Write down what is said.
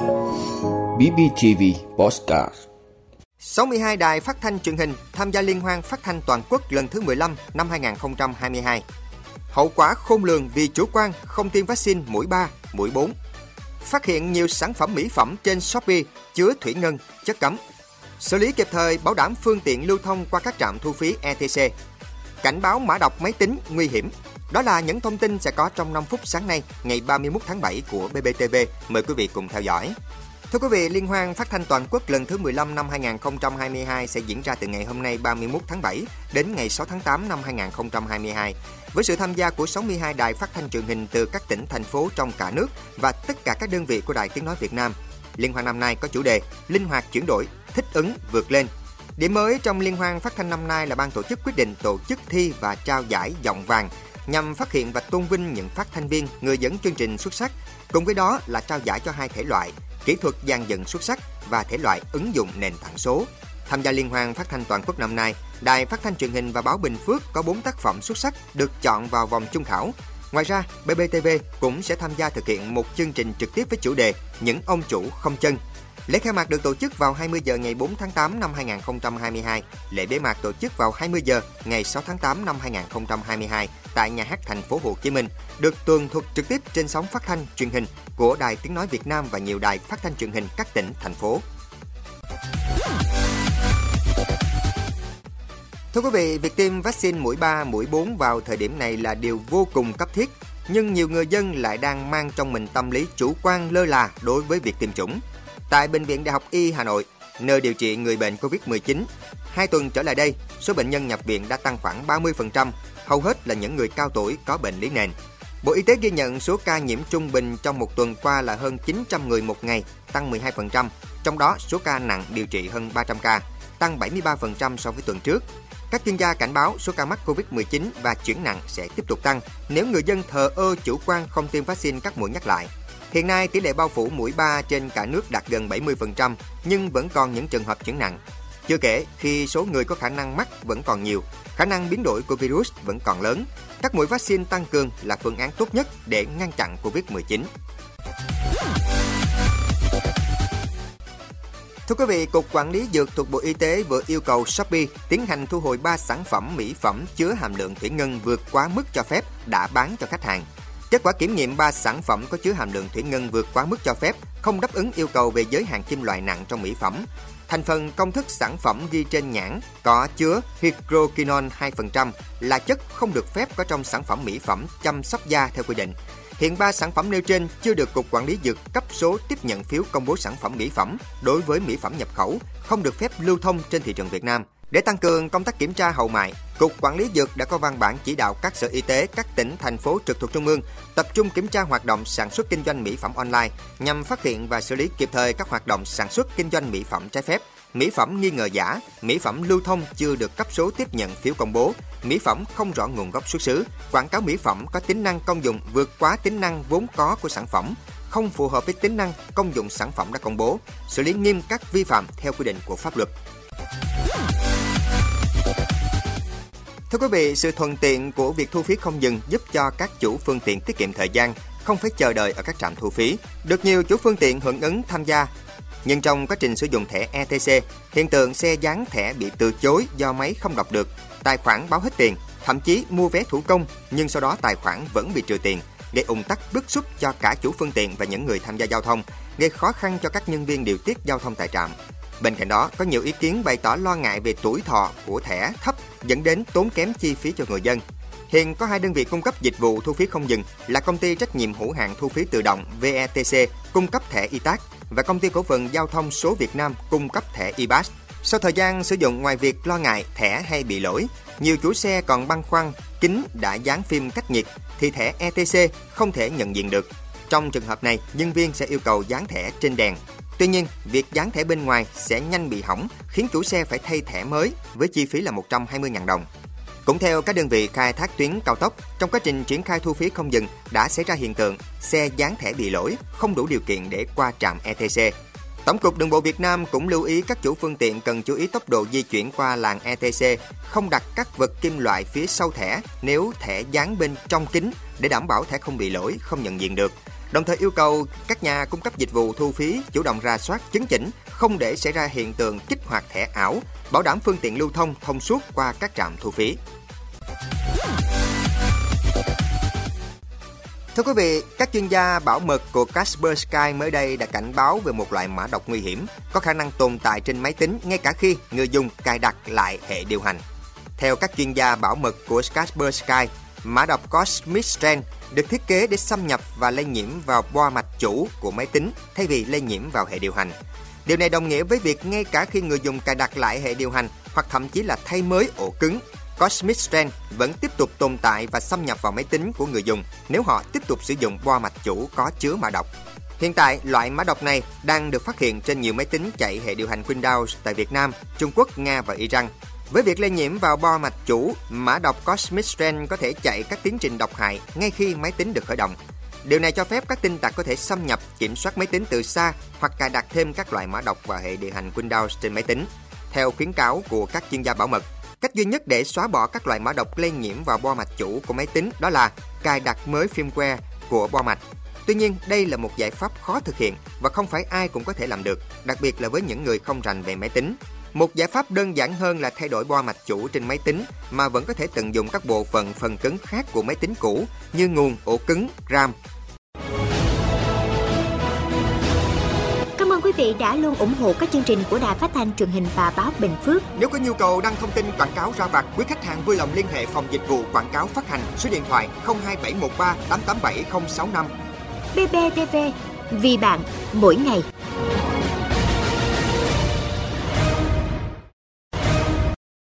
BBTV Postcard 62 đài phát thanh truyền hình tham gia liên hoan phát thanh toàn quốc lần thứ 15 năm 2022. Hậu quả khôn lường vì chủ quan không tiêm vaccine mũi 3, mũi 4. Phát hiện nhiều sản phẩm mỹ phẩm trên Shopee chứa thủy ngân, chất cấm. Xử lý kịp thời bảo đảm phương tiện lưu thông qua các trạm thu phí ETC. Cảnh báo mã độc máy tính nguy hiểm. Đó là những thông tin sẽ có trong 5 phút sáng nay, ngày 31 tháng 7 của BBTV. Mời quý vị cùng theo dõi. Thưa quý vị, Liên hoan phát thanh toàn quốc lần thứ 15 năm 2022 sẽ diễn ra từ ngày hôm nay 31 tháng 7 đến ngày 6 tháng 8 năm 2022 với sự tham gia của 62 đài phát thanh truyền hình từ các tỉnh, thành phố trong cả nước và tất cả các đơn vị của Đài Tiếng Nói Việt Nam. Liên hoan năm nay có chủ đề Linh hoạt chuyển đổi, thích ứng, vượt lên. Điểm mới trong liên hoan phát thanh năm nay là ban tổ chức quyết định tổ chức thi và trao giải giọng vàng nhằm phát hiện và tôn vinh những phát thanh viên, người dẫn chương trình xuất sắc. Cùng với đó là trao giải cho hai thể loại, kỹ thuật dàn dựng xuất sắc và thể loại ứng dụng nền tảng số. Tham gia liên hoan phát thanh toàn quốc năm nay, Đài Phát thanh truyền hình và báo Bình Phước có 4 tác phẩm xuất sắc được chọn vào vòng chung khảo. Ngoài ra, BBTV cũng sẽ tham gia thực hiện một chương trình trực tiếp với chủ đề Những ông chủ không chân. Lễ khai mạc được tổ chức vào 20 giờ ngày 4 tháng 8 năm 2022. Lễ bế mạc tổ chức vào 20 giờ ngày 6 tháng 8 năm 2022 tại nhà hát thành phố Hồ Chí Minh, được tường thuật trực tiếp trên sóng phát thanh truyền hình của Đài Tiếng nói Việt Nam và nhiều đài phát thanh truyền hình các tỉnh thành phố. Thưa quý vị, việc tiêm vaccine mũi 3, mũi 4 vào thời điểm này là điều vô cùng cấp thiết, nhưng nhiều người dân lại đang mang trong mình tâm lý chủ quan lơ là đối với việc tiêm chủng. Tại Bệnh viện Đại học Y Hà Nội, nơi điều trị người bệnh COVID-19, hai tuần trở lại đây, số bệnh nhân nhập viện đã tăng khoảng 30%, hầu hết là những người cao tuổi có bệnh lý nền. Bộ Y tế ghi nhận số ca nhiễm trung bình trong một tuần qua là hơn 900 người một ngày, tăng 12%, trong đó số ca nặng điều trị hơn 300 ca, tăng 73% so với tuần trước. Các chuyên gia cảnh báo số ca mắc Covid-19 và chuyển nặng sẽ tiếp tục tăng nếu người dân thờ ơ chủ quan không tiêm vaccine các mũi nhắc lại. Hiện nay, tỷ lệ bao phủ mũi 3 trên cả nước đạt gần 70%, nhưng vẫn còn những trường hợp chuyển nặng. Chưa kể, khi số người có khả năng mắc vẫn còn nhiều, khả năng biến đổi của virus vẫn còn lớn, các mũi vaccine tăng cường là phương án tốt nhất để ngăn chặn Covid-19. Thưa quý vị, Cục Quản lý Dược thuộc Bộ Y tế vừa yêu cầu Shopee tiến hành thu hồi 3 sản phẩm mỹ phẩm chứa hàm lượng thủy ngân vượt quá mức cho phép đã bán cho khách hàng. Kết quả kiểm nghiệm 3 sản phẩm có chứa hàm lượng thủy ngân vượt quá mức cho phép, không đáp ứng yêu cầu về giới hạn kim loại nặng trong mỹ phẩm. Thành phần công thức sản phẩm ghi trên nhãn có chứa hydroquinone 2% là chất không được phép có trong sản phẩm mỹ phẩm chăm sóc da theo quy định. Hiện ba sản phẩm nêu trên chưa được Cục Quản lý Dược cấp số tiếp nhận phiếu công bố sản phẩm mỹ phẩm đối với mỹ phẩm nhập khẩu, không được phép lưu thông trên thị trường Việt Nam. Để tăng cường công tác kiểm tra hậu mại, Cục Quản lý Dược đã có văn bản chỉ đạo các sở y tế, các tỉnh, thành phố trực thuộc Trung ương tập trung kiểm tra hoạt động sản xuất kinh doanh mỹ phẩm online nhằm phát hiện và xử lý kịp thời các hoạt động sản xuất kinh doanh mỹ phẩm trái phép, mỹ phẩm nghi ngờ giả, mỹ phẩm lưu thông chưa được cấp số tiếp nhận phiếu công bố, mỹ phẩm không rõ nguồn gốc xuất xứ, quảng cáo mỹ phẩm có tính năng công dụng vượt quá tính năng vốn có của sản phẩm, không phù hợp với tính năng công dụng sản phẩm đã công bố, xử lý nghiêm các vi phạm theo quy định của pháp luật. Thưa quý vị, sự thuận tiện của việc thu phí không dừng giúp cho các chủ phương tiện tiết kiệm thời gian, không phải chờ đợi ở các trạm thu phí. Được nhiều chủ phương tiện hưởng ứng tham gia. Nhưng trong quá trình sử dụng thẻ ETC, hiện tượng xe dán thẻ bị từ chối do máy không đọc được, tài khoản báo hết tiền, thậm chí mua vé thủ công nhưng sau đó tài khoản vẫn bị trừ tiền, gây ủng tắc bức xúc cho cả chủ phương tiện và những người tham gia giao thông, gây khó khăn cho các nhân viên điều tiết giao thông tại trạm. Bên cạnh đó, có nhiều ý kiến bày tỏ lo ngại về tuổi thọ của thẻ thấp dẫn đến tốn kém chi phí cho người dân. Hiện có hai đơn vị cung cấp dịch vụ thu phí không dừng là công ty trách nhiệm hữu hạn thu phí tự động VETC cung cấp thẻ ITAC và công ty cổ phần giao thông số Việt Nam cung cấp thẻ IBAS. Sau thời gian sử dụng ngoài việc lo ngại thẻ hay bị lỗi, nhiều chủ xe còn băn khoăn kính đã dán phim cách nhiệt thì thẻ ETC không thể nhận diện được. Trong trường hợp này, nhân viên sẽ yêu cầu dán thẻ trên đèn Tuy nhiên, việc dán thẻ bên ngoài sẽ nhanh bị hỏng, khiến chủ xe phải thay thẻ mới với chi phí là 120.000 đồng. Cũng theo các đơn vị khai thác tuyến cao tốc, trong quá trình triển khai thu phí không dừng đã xảy ra hiện tượng xe dán thẻ bị lỗi, không đủ điều kiện để qua trạm ETC. Tổng cục Đường bộ Việt Nam cũng lưu ý các chủ phương tiện cần chú ý tốc độ di chuyển qua làn ETC, không đặt các vật kim loại phía sau thẻ nếu thẻ dán bên trong kính để đảm bảo thẻ không bị lỗi, không nhận diện được đồng thời yêu cầu các nhà cung cấp dịch vụ thu phí chủ động ra soát chứng chỉnh, không để xảy ra hiện tượng kích hoạt thẻ ảo, bảo đảm phương tiện lưu thông thông suốt qua các trạm thu phí. Thưa quý vị, các chuyên gia bảo mật của Kaspersky mới đây đã cảnh báo về một loại mã độc nguy hiểm có khả năng tồn tại trên máy tính ngay cả khi người dùng cài đặt lại hệ điều hành. Theo các chuyên gia bảo mật của Kaspersky, mã độc Cosmic Strand được thiết kế để xâm nhập và lây nhiễm vào boa mạch chủ của máy tính thay vì lây nhiễm vào hệ điều hành. Điều này đồng nghĩa với việc ngay cả khi người dùng cài đặt lại hệ điều hành hoặc thậm chí là thay mới ổ cứng, Cosmic Strand vẫn tiếp tục tồn tại và xâm nhập vào máy tính của người dùng nếu họ tiếp tục sử dụng boa mạch chủ có chứa mã độc. Hiện tại, loại mã độc này đang được phát hiện trên nhiều máy tính chạy hệ điều hành Windows tại Việt Nam, Trung Quốc, Nga và Iran. Với việc lây nhiễm vào bo mạch chủ, mã độc Cosmic Strand có thể chạy các tiến trình độc hại ngay khi máy tính được khởi động. Điều này cho phép các tin tặc có thể xâm nhập, kiểm soát máy tính từ xa hoặc cài đặt thêm các loại mã độc vào hệ điều hành Windows trên máy tính. Theo khuyến cáo của các chuyên gia bảo mật, cách duy nhất để xóa bỏ các loại mã độc lây nhiễm vào bo mạch chủ của máy tính đó là cài đặt mới firmware của bo mạch. Tuy nhiên, đây là một giải pháp khó thực hiện và không phải ai cũng có thể làm được, đặc biệt là với những người không rành về máy tính. Một giải pháp đơn giản hơn là thay đổi bo mạch chủ trên máy tính mà vẫn có thể tận dụng các bộ phận phần cứng khác của máy tính cũ như nguồn, ổ cứng, RAM. Cảm ơn quý vị đã luôn ủng hộ các chương trình của Đài Phát thanh truyền hình và báo Bình Phước. Nếu có nhu cầu đăng thông tin quảng cáo ra vặt, quý khách hàng vui lòng liên hệ phòng dịch vụ quảng cáo phát hành số điện thoại 02713 887065. BBTV, vì bạn, mỗi ngày.